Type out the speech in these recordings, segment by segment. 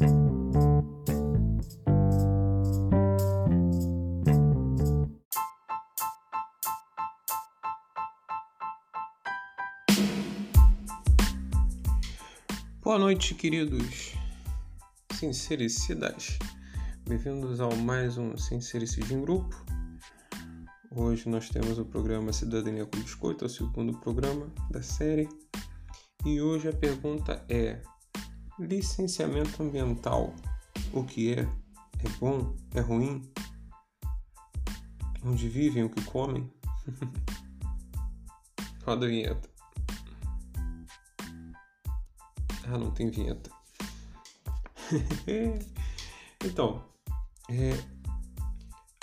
Boa noite, queridos sincericidas. Bem-vindos ao mais um Sincericídio em Grupo. Hoje nós temos o programa Cidadania com Biscoito, é o segundo programa da série. E hoje a pergunta é: licenciamento ambiental, o que é? É bom? É ruim? Onde vivem, o que comem? Roda a vinheta. Ah, não tem vinheta. então, é,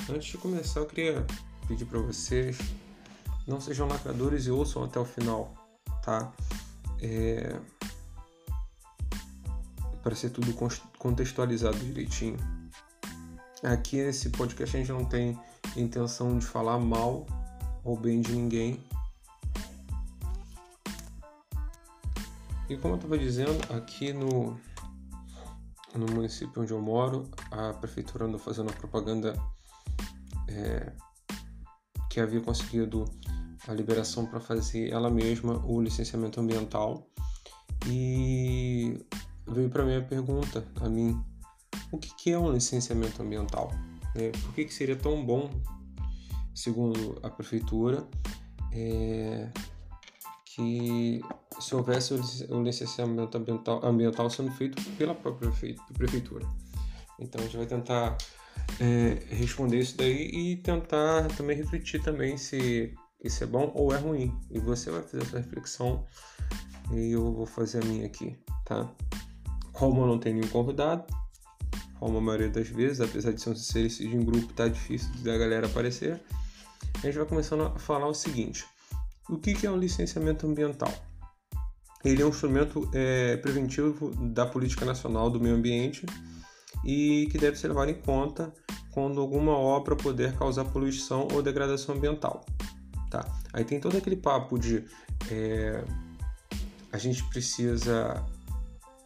antes de começar, eu queria pedir para vocês não sejam lacradores e ouçam até o final, tá? É, para ser tudo contextualizado direitinho. Aqui nesse podcast a gente não tem intenção de falar mal ou bem de ninguém, E como eu estava dizendo, aqui no, no município onde eu moro, a prefeitura andou fazendo uma propaganda é, que havia conseguido a liberação para fazer ela mesma o licenciamento ambiental. E veio para mim a pergunta a mim, o que, que é um licenciamento ambiental? É, por que, que seria tão bom, segundo a prefeitura, é, que se houvesse o licenciamento ambiental, ambiental sendo feito pela própria prefeitura. Então a gente vai tentar é, responder isso daí e tentar também refletir também se isso é bom ou é ruim. E você vai fazer essa reflexão e eu vou fazer a minha aqui, tá? Eu não tenho nenhum convidado, como a maioria das vezes, apesar de ser um em grupo, tá difícil da galera aparecer, a gente vai começando a falar o seguinte. O que é o licenciamento ambiental? Ele é um instrumento é, preventivo da política nacional do meio ambiente e que deve ser levado em conta quando alguma obra puder causar poluição ou degradação ambiental. Tá? Aí tem todo aquele papo de é, a gente precisa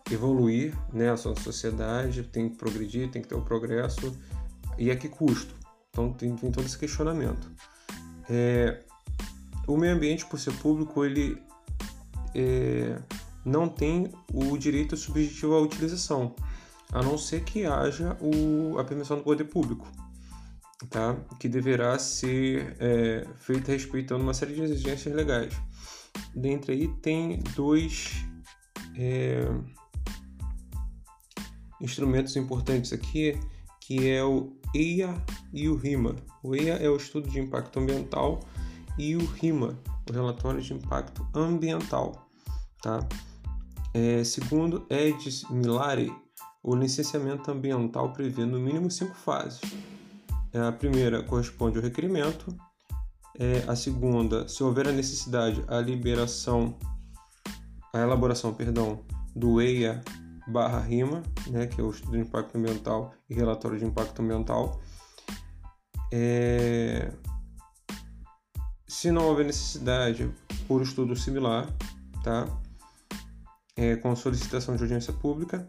evoluir né, a sua sociedade, tem que progredir, tem que ter o progresso, e a que custo? Então tem, tem todo esse questionamento. É, o meio ambiente, por ser público, ele é, não tem o direito subjetivo à utilização, a não ser que haja o, a permissão do poder público, tá? que deverá ser é, feita respeitando uma série de exigências legais. Dentre aí tem dois é, instrumentos importantes aqui, que é o EIA e o RIMA. O EIA é o Estudo de Impacto Ambiental e o RIMA, o Relatório de Impacto Ambiental. Tá? É, segundo Edis Milari, o licenciamento ambiental prevê no mínimo cinco fases. É, a primeira corresponde ao requerimento, é, a segunda, se houver a necessidade, a liberação, a elaboração, perdão, do EIA barra RIMA, né, que é o Estudo de Impacto Ambiental e Relatório de Impacto Ambiental. É, se não houver necessidade por estudo similar, tá? É, com solicitação de audiência pública.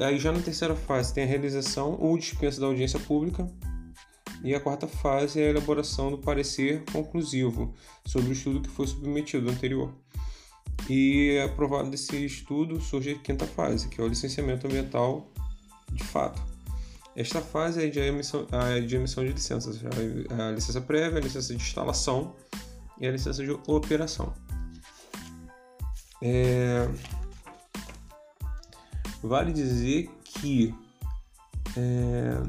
Aí já na terceira fase tem a realização ou dispensa da audiência pública. E a quarta fase é a elaboração do parecer conclusivo sobre o estudo que foi submetido anterior. E aprovado desse estudo surge a quinta fase, que é o licenciamento ambiental de fato. Esta fase é de emissão, de, emissão de licenças, a licença prévia, a licença de instalação e a licença de operação. É... Vale dizer que é...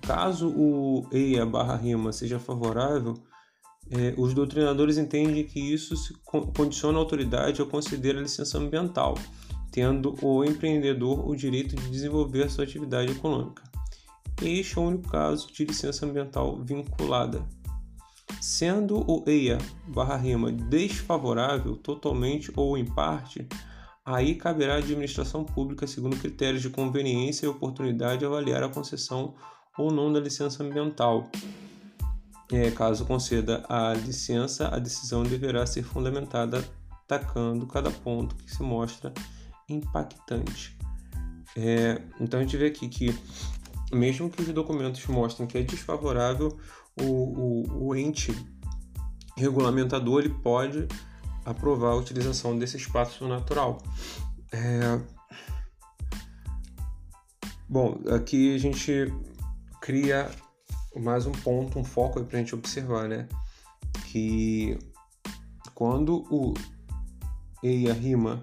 caso o EIA barra RIMA seja favorável, é, os doutrinadores entendem que isso condiciona a autoridade a considerar a licença ambiental tendo o empreendedor o direito de desenvolver sua atividade econômica. Este é o único caso de licença ambiental vinculada. Sendo o EIA barra rima desfavorável totalmente ou em parte, aí caberá à administração pública, segundo critérios de conveniência e oportunidade, avaliar a concessão ou não da licença ambiental. É, caso conceda a licença, a decisão deverá ser fundamentada atacando cada ponto que se mostra impactante. É, então a gente vê aqui que, mesmo que os documentos mostrem que é desfavorável, o, o, o ente regulamentador ele pode aprovar a utilização desse espaço natural. É... Bom, aqui a gente cria mais um ponto, um foco para a gente observar, né? Que quando o e a rima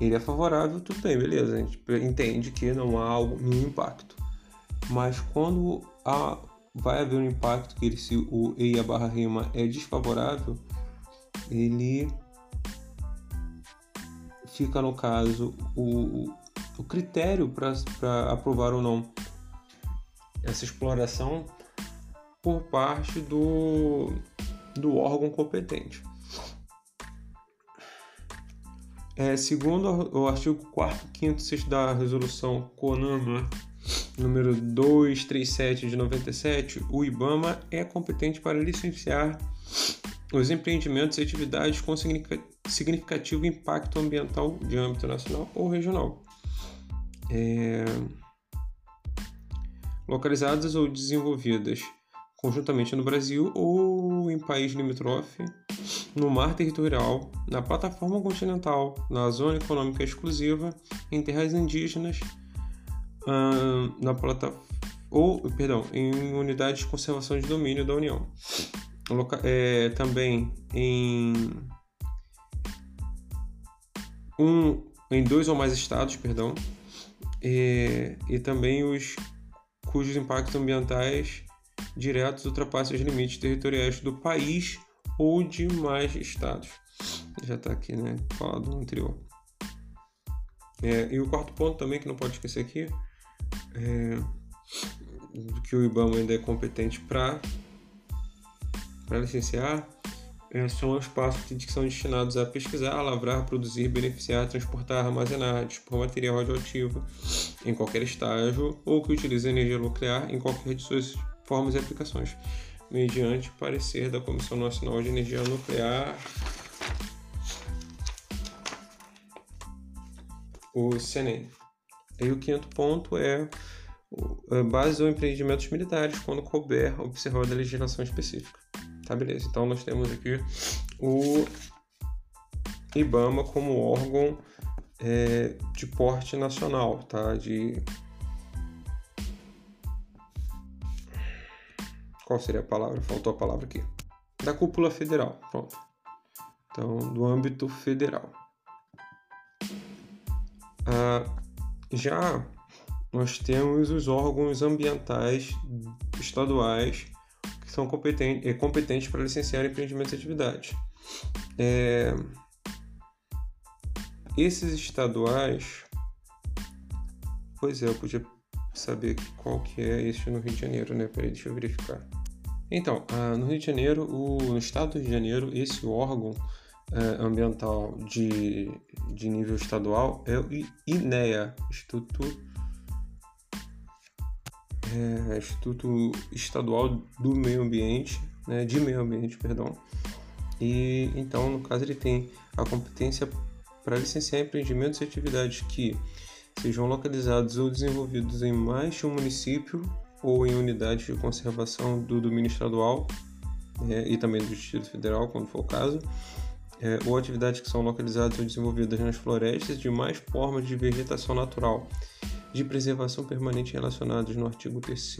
ele é favorável, tudo bem, beleza. A gente entende que não há nenhum impacto. Mas quando há, vai haver um impacto que ele, se o e a barra rima é desfavorável, ele fica no caso o, o critério para aprovar ou não essa exploração por parte do, do órgão competente. É, segundo o artigo 4 5 6 da resolução CONAMA número 237 de 97, o IBAMA é competente para licenciar os empreendimentos e atividades com significativo impacto ambiental de âmbito nacional ou regional. É... Localizadas ou desenvolvidas conjuntamente no Brasil ou em país limítrofe, no mar territorial, na plataforma continental, na zona econômica exclusiva, em terras indígenas, na plataforma ou, perdão, em unidades de conservação de domínio da União. É, também em um, em dois ou mais estados, perdão, e, e também os cujos impactos ambientais diretos ultrapassam os limites territoriais do país ou de mais estados. Já está aqui, né? Falado no anterior. É, e o quarto ponto também que não pode esquecer aqui é que o IBAMA ainda é competente para licenciar é, são espaços que são destinados a pesquisar, lavrar, produzir, beneficiar, transportar, armazenar, dispor material radioativo em qualquer estágio ou que utilize energia nuclear em qualquer de suas formas e aplicações, mediante parecer da Comissão Nacional de Energia Nuclear, o CNEM. E o quinto ponto é base ou empreendimentos militares, quando couber observar a legislação específica. Tá, beleza. Então nós temos aqui o IBAMA como órgão é, de porte nacional, tá? De qual seria a palavra? Faltou a palavra aqui. Da cúpula federal, pronto. Então, do âmbito federal. Ah, já nós temos os órgãos ambientais estaduais são competentes, é, competentes para licenciar empreendimentos e atividades. É, esses estaduais, pois é, eu podia saber qual que é esse no Rio de Janeiro, né? Peraí, deixa eu verificar. Então, ah, no Rio de Janeiro, o, no estado do Rio de Janeiro, esse órgão é, ambiental de, de nível estadual é o INEA, Instituto é, Instituto Estadual do Meio Ambiente, né, de Meio Ambiente, perdão. E então, no caso, ele tem a competência para licenciar empreendimentos e atividades que sejam localizados ou desenvolvidos em mais de um município ou em unidades de conservação do domínio estadual é, e também do Distrito Federal, quando for o caso, é, ou atividades que são localizadas ou desenvolvidas nas florestas de mais formas de vegetação natural de preservação permanente relacionados no artigo 3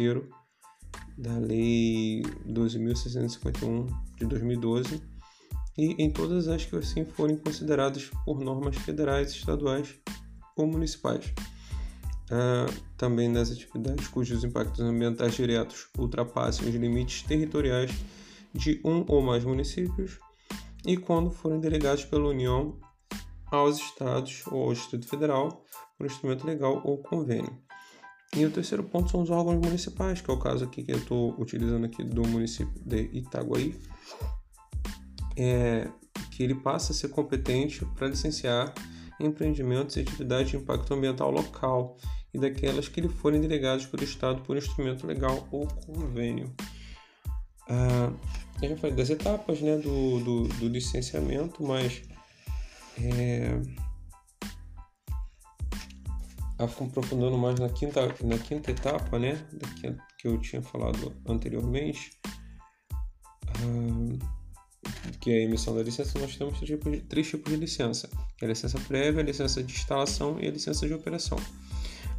da Lei 12.651 de 2012 e em todas as que assim forem consideradas por normas federais, estaduais ou municipais. Ah, também nas atividades cujos impactos ambientais diretos ultrapassem os limites territoriais de um ou mais municípios e quando forem delegados pela União aos estados ou ao Distrito Federal por instrumento legal ou convênio. E o terceiro ponto são os órgãos municipais, que é o caso aqui que eu estou utilizando aqui do município de Itaguaí, é, que ele passa a ser competente para licenciar empreendimentos e atividades de impacto ambiental local e daquelas que lhe forem delegadas pelo Estado por instrumento legal ou convênio. Ah, eu já falei das etapas né, do, do, do licenciamento, mas é, aprofundando mais na quinta, na quinta etapa, né, que, eu tinha falado anteriormente, que é a emissão da licença, nós temos três tipos de licença, que é a licença prévia, a licença de instalação e a licença de operação.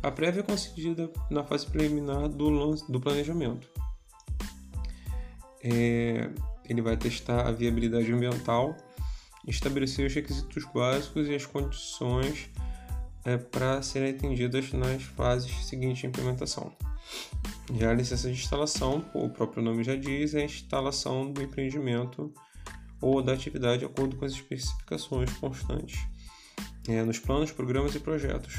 A prévia é concedida na fase preliminar do, do planejamento. É, ele vai testar a viabilidade ambiental, estabelecer os requisitos básicos e as condições é, para serem atendidas nas fases seguintes de implementação. Já a licença de instalação, o próprio nome já diz, é a instalação do empreendimento ou da atividade de acordo com as especificações constantes é, nos planos, programas e projetos.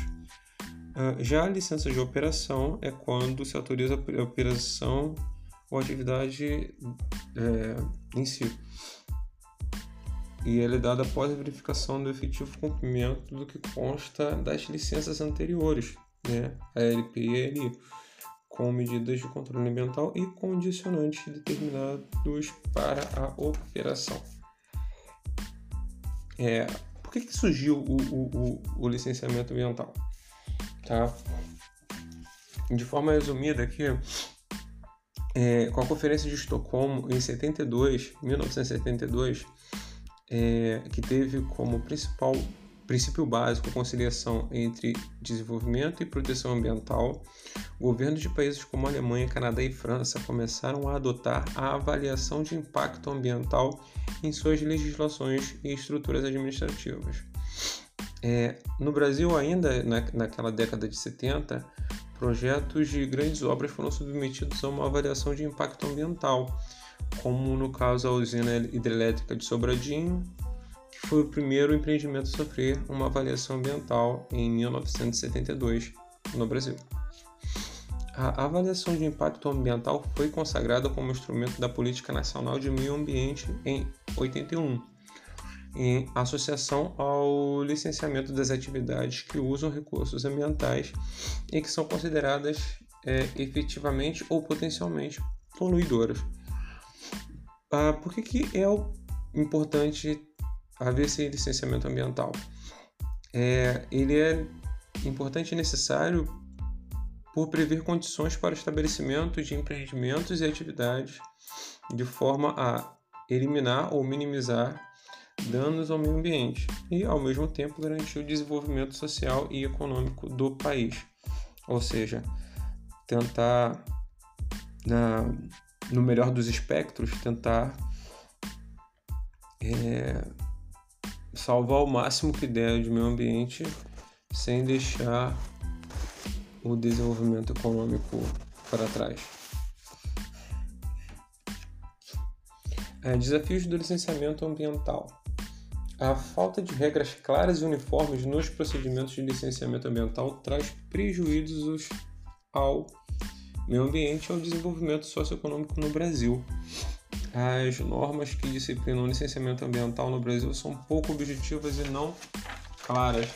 Uh, já a licença de operação é quando se autoriza a operação ou atividade é, em si. E ela é dada após a verificação do efetivo cumprimento do que consta das licenças anteriores, né, a LP com medidas de controle ambiental e condicionantes determinados para a operação. É, por que, que surgiu o, o, o, o licenciamento ambiental? Tá? De forma resumida aqui, é, com a Conferência de Estocolmo em 72, 1972, é, que teve como principal princípio básico conciliação entre desenvolvimento e proteção ambiental, governos de países como Alemanha, Canadá e França começaram a adotar a avaliação de impacto ambiental em suas legislações e estruturas administrativas. É, no Brasil, ainda na, naquela década de 70, projetos de grandes obras foram submetidos a uma avaliação de impacto ambiental, como no caso a usina hidrelétrica de Sobradinho, que foi o primeiro empreendimento a sofrer uma avaliação ambiental em 1972 no Brasil. A avaliação de impacto ambiental foi consagrada como instrumento da Política Nacional de Meio Ambiente em 81 em associação ao licenciamento das atividades que usam recursos ambientais e que são consideradas é, efetivamente ou potencialmente poluidoras. Ah, por que, que é importante haver esse licenciamento ambiental? É, ele é importante e necessário por prever condições para o estabelecimento de empreendimentos e atividades de forma a eliminar ou minimizar danos ao meio ambiente e, ao mesmo tempo, garantir o desenvolvimento social e econômico do país. Ou seja, tentar, na, no melhor dos espectros, tentar é, salvar o máximo que der de meio ambiente sem deixar o desenvolvimento econômico para trás. É, desafios do licenciamento ambiental. A falta de regras claras e uniformes nos procedimentos de licenciamento ambiental traz prejuízos ao meio ambiente ao desenvolvimento socioeconômico no Brasil. As normas que disciplinam o licenciamento ambiental no Brasil são pouco objetivas e não claras,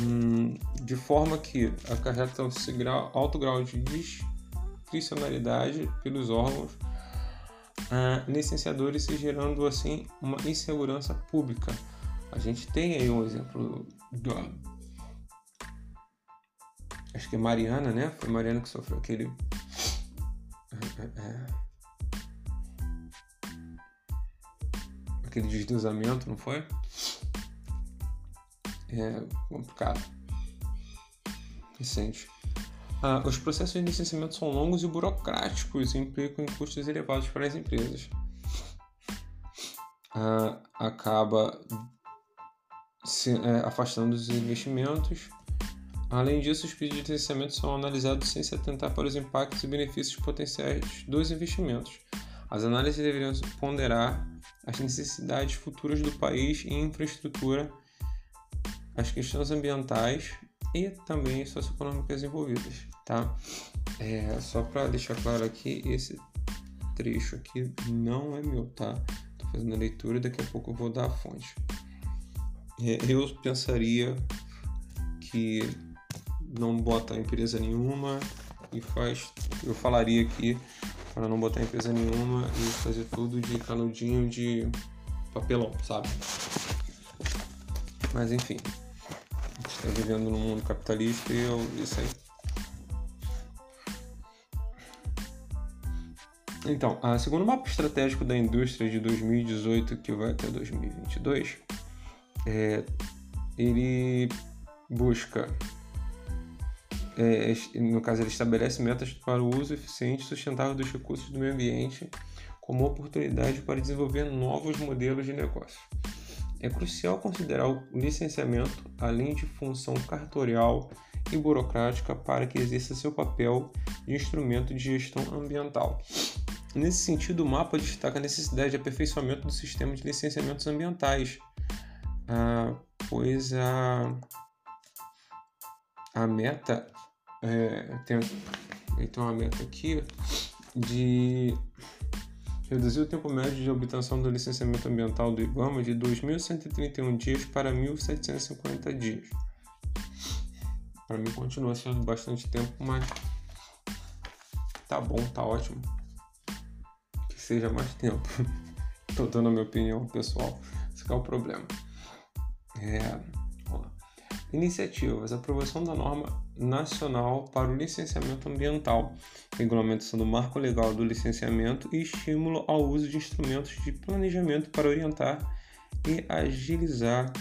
hum, de forma que acarretam alto grau de discricionalidade pelos órgãos uh, licenciadores gerando assim uma insegurança pública. A gente tem aí um exemplo do acho que é Mariana, né? Foi Mariana que sofreu aquele aquele deslizamento, não foi? É complicado. Recente. Ah, os processos de licenciamento são longos e burocráticos e implicam custos elevados para as empresas. Ah, acaba se é, afastando os investimentos. Além disso, os pedidos de licenciamento são analisados sem se atentar para os impactos e benefícios potenciais dos investimentos. As análises deveriam ponderar as necessidades futuras do país em infraestrutura, as questões ambientais e também socioeconômicas envolvidas, tá? É, só para deixar claro aqui, esse trecho aqui não é meu, tá? Tô fazendo a leitura, daqui a pouco eu vou dar a fonte. É, eu pensaria que não bota empresa nenhuma e faz, eu falaria aqui para não botar empresa nenhuma e fazer tudo de canudinho de papelão, sabe? Mas enfim, está vivendo no mundo capitalista e eu, isso aí. Então, a segundo mapa estratégico da indústria de 2018 que vai até 2022, é, ele busca, é, no caso, ele estabelece metas para o uso eficiente e sustentável dos recursos do meio ambiente como oportunidade para desenvolver novos modelos de negócio. É crucial considerar o licenciamento, além de função cartorial e burocrática, para que exerça seu papel de instrumento de gestão ambiental. Nesse sentido, o mapa destaca a necessidade de aperfeiçoamento do sistema de licenciamentos ambientais, ah, pois a, a meta é, tem, tem uma meta aqui de reduzir o tempo médio de obtenção do licenciamento ambiental do IBAMA de 2.131 dias para 1.750 dias. Para mim continua sendo bastante tempo, mas tá bom, tá ótimo. Que seja mais tempo. Tô dando a minha opinião pessoal. Esse é o problema. É, Iniciativas: aprovação da norma nacional para o licenciamento ambiental, regulamentação do marco legal do licenciamento e estímulo ao uso de instrumentos de planejamento para orientar e agilizar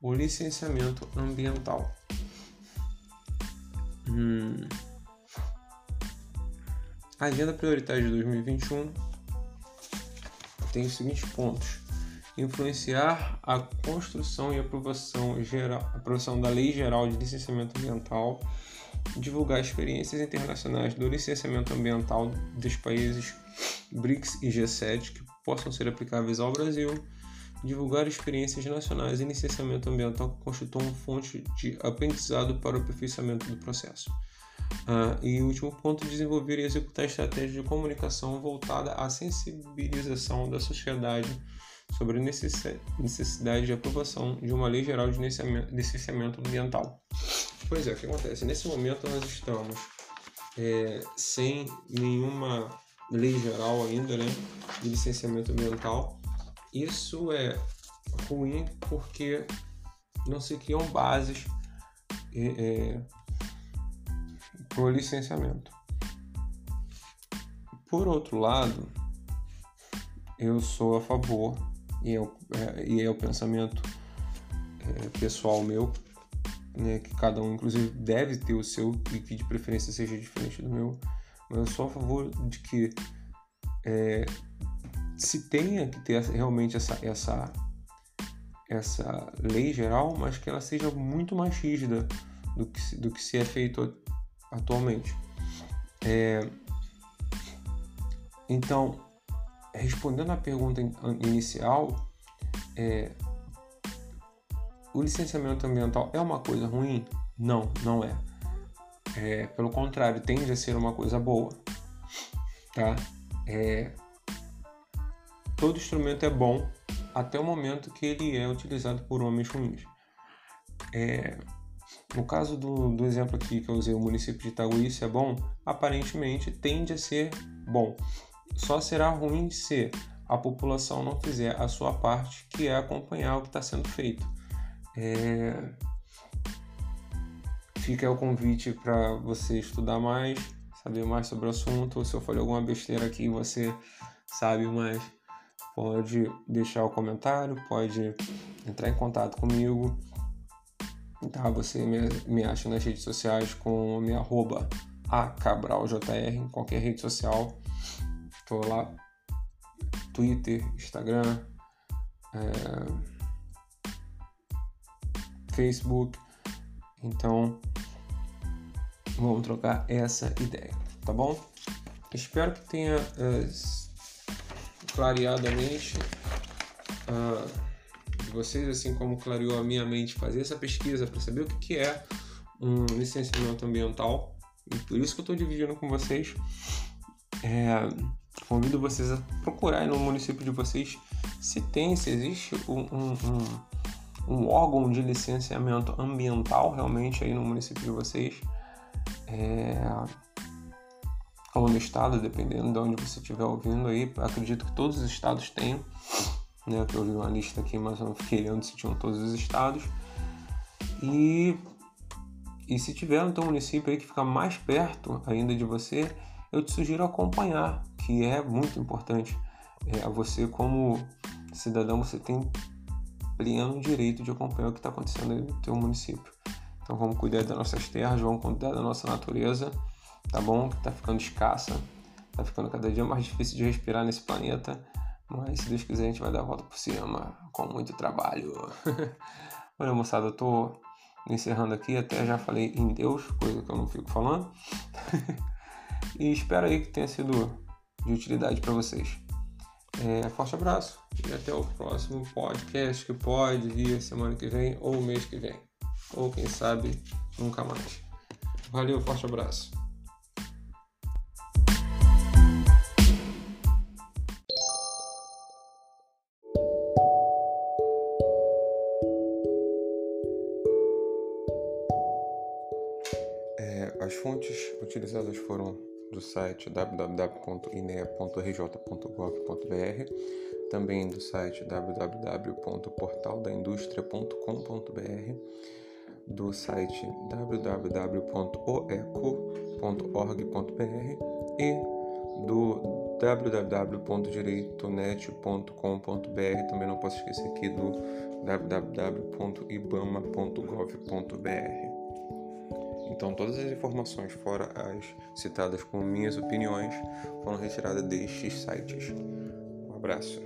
o licenciamento ambiental. Hum. A agenda prioritária de 2021 tem os seguintes pontos: influenciar a construção e aprovação, geral, aprovação da Lei Geral de Licenciamento Ambiental, divulgar experiências internacionais do licenciamento ambiental dos países BRICS e G7 que possam ser aplicáveis ao Brasil, divulgar experiências nacionais em licenciamento ambiental que constituam fonte de aprendizado para o aperfeiçoamento do processo. Uh, e último ponto, desenvolver e executar estratégias de comunicação voltada à sensibilização da sociedade sobre a necessidade de aprovação de uma lei geral de licenciamento ambiental. Pois é, o que acontece? Nesse momento nós estamos é, sem nenhuma lei geral ainda né, de licenciamento ambiental. Isso é ruim porque não se criam bases é, é, para o licenciamento. Por outro lado, eu sou a favor e é o, é, e é o pensamento é, pessoal meu, né, que cada um inclusive deve ter o seu e que de preferência seja diferente do meu, mas eu sou a favor de que é, se tenha que ter realmente essa, essa, essa lei geral, mas que ela seja muito mais rígida do que, do que se é feito atualmente. É, então, respondendo à pergunta inicial, é, o licenciamento ambiental é uma coisa ruim? Não, não é. é pelo contrário, tende a ser uma coisa boa. Tá? É, todo instrumento é bom até o momento que ele é utilizado por homens ruins. É, no caso do, do exemplo aqui que eu usei, o município de Itaúí, se é bom, aparentemente tende a ser bom. Só será ruim se a população não fizer a sua parte, que é acompanhar o que está sendo feito. É... Fica o convite para você estudar mais, saber mais sobre o assunto. Se eu falei alguma besteira aqui você sabe mais, pode deixar o comentário, pode entrar em contato comigo. Tá? Você me, me acha nas redes sociais com a minha arroba acabraljr em qualquer rede social. Tô lá, Twitter, Instagram, é, Facebook. Então, vamos trocar essa ideia, tá bom? Espero que tenha uh, clareado a mente uh, de vocês, assim como clareou a minha mente fazer essa pesquisa para saber o que, que é um licenciamento ambiental. E por isso que eu estou dividindo com vocês. É, Convido vocês a procurar no município de vocês se tem, se existe um, um, um, um órgão de licenciamento ambiental realmente aí no município de vocês. É, ou no estado, dependendo de onde você estiver ouvindo aí. Acredito que todos os estados têm. Né? Eu vi uma lista aqui, mas eu não fiquei olhando se tinham todos os estados. E E se tiver no teu município aí que fica mais perto ainda de você, eu te sugiro acompanhar, que é muito importante. É, você como cidadão, você tem pleno direito de acompanhar o que está acontecendo no teu município. Então vamos cuidar das nossas terras, vamos cuidar da nossa natureza, tá bom? Que está ficando escassa, está ficando cada dia mais difícil de respirar nesse planeta. Mas se Deus quiser, a gente vai dar a volta por cima com muito trabalho. Olha, moçada, eu tô encerrando aqui, até já falei em Deus, coisa que eu não fico falando. e espero aí que tenha sido de utilidade para vocês. É, forte abraço e até o próximo podcast que pode vir semana que vem ou mês que vem. Ou quem sabe nunca mais. Valeu, forte abraço. As fontes utilizadas foram do site www.inea.rj.gov.br, também do site www.portaldaindustria.com.br, do site www.oeco.org.br e do www.direitonet.com.br. Também não posso esquecer aqui do www.ibama.gov.br. Então, todas as informações, fora as citadas como minhas opiniões, foram retiradas destes sites. Um abraço.